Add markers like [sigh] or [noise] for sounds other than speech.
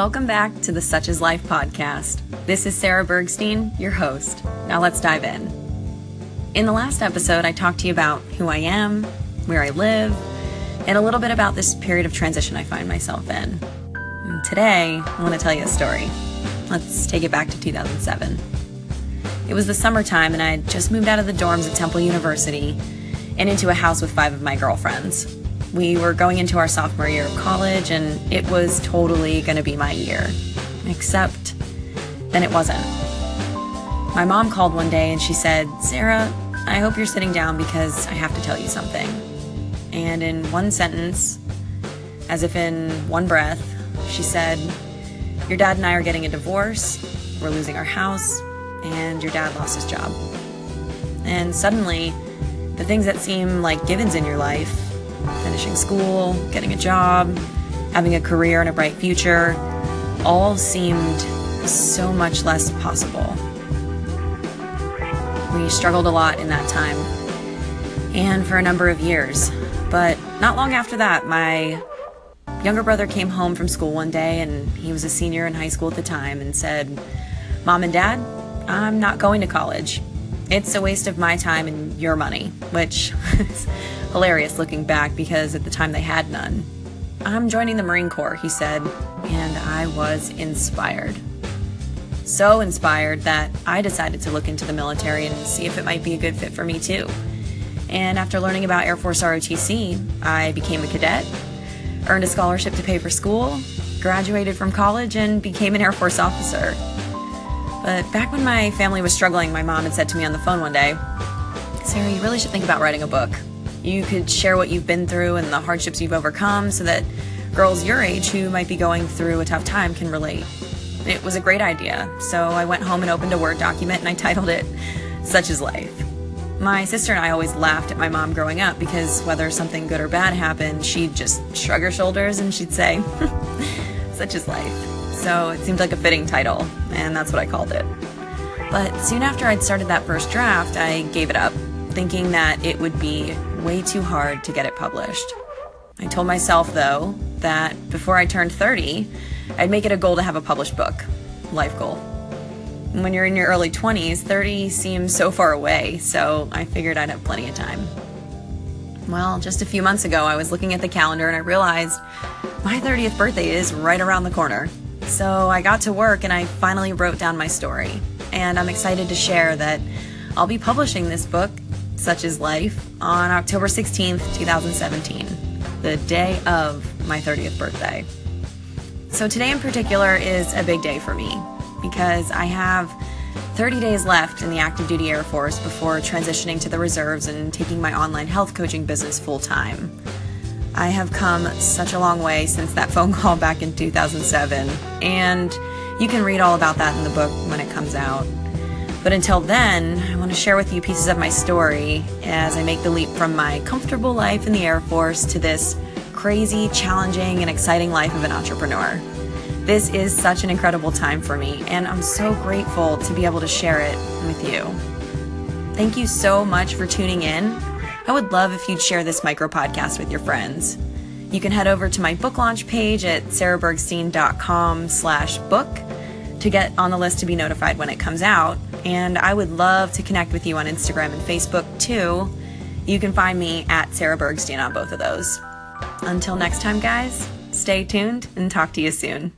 Welcome back to the Such is Life podcast. This is Sarah Bergstein, your host. Now let's dive in. In the last episode, I talked to you about who I am, where I live, and a little bit about this period of transition I find myself in. And today, I want to tell you a story. Let's take it back to 2007. It was the summertime, and I had just moved out of the dorms at Temple University and into a house with five of my girlfriends. We were going into our sophomore year of college, and it was totally going to be my year. Except, then it wasn't. My mom called one day and she said, Sarah, I hope you're sitting down because I have to tell you something. And in one sentence, as if in one breath, she said, Your dad and I are getting a divorce, we're losing our house, and your dad lost his job. And suddenly, the things that seem like givens in your life finishing school, getting a job, having a career and a bright future all seemed so much less possible. We struggled a lot in that time and for a number of years. But not long after that, my younger brother came home from school one day and he was a senior in high school at the time and said, Mom and Dad, I'm not going to college. It's a waste of my time and your money, which [laughs] hilarious looking back because at the time they had none. I'm joining the Marine Corps, he said, and I was inspired. So inspired that I decided to look into the military and see if it might be a good fit for me too. And after learning about Air Force ROTC, I became a cadet, earned a scholarship to pay for school, graduated from college, and became an Air Force officer. But back when my family was struggling, my mom had said to me on the phone one day, Sarah, you really should think about writing a book. You could share what you've been through and the hardships you've overcome so that girls your age who might be going through a tough time can relate. It was a great idea, so I went home and opened a Word document and I [laughs] titled it Such is Life. My sister and I always laughed at my mom growing up because whether something good or bad happened, she'd just shrug her shoulders and she'd say, [laughs] Such is life so it seemed like a fitting title, and that's what I called it. But soon after I'd started that first draft, I gave it up, thinking that it would be way too hard to get it published. I told myself, though, that before I turned 30, I'd make it a goal to have a published book. Life goal. When you're in your early 20s, 30 seems so far away, so I figured I'd have plenty of time. Well, just a few months ago, I was looking at the calendar and I realized my 30th birthday is right around the corner. So I got to work and I finally wrote down my story. And I'm excited to share that I'll be publishing this book, Such is Life, on October 16th, 2017, the day of my 30th birthday. So today in particular is a big day for me because I have 30 days left in the active duty Air Force before transitioning to the reserves and taking my online health coaching business full time. I have come such a long way since that [laughs] phone call back in 2007, and you can read all about that in the book when it comes out. But until then, I want to share with you pieces of my story as I make the leap from my comfortable life in the Air Force to this crazy, challenging, and exciting life of an entrepreneur. This is such an incredible time for me, and I'm so grateful to be able to share it with you. Thank you so much for tuning in. I would love if you'd share this micro podcast with your friends. You can head over to my book launch page at sarahbergstein.com slash book to get on the list to be notified when it comes out. And I would love to connect with you on Instagram and Facebook too. You can find me at Sarah Bergstein on both of those. Until next time, guys, stay tuned and talk to you soon.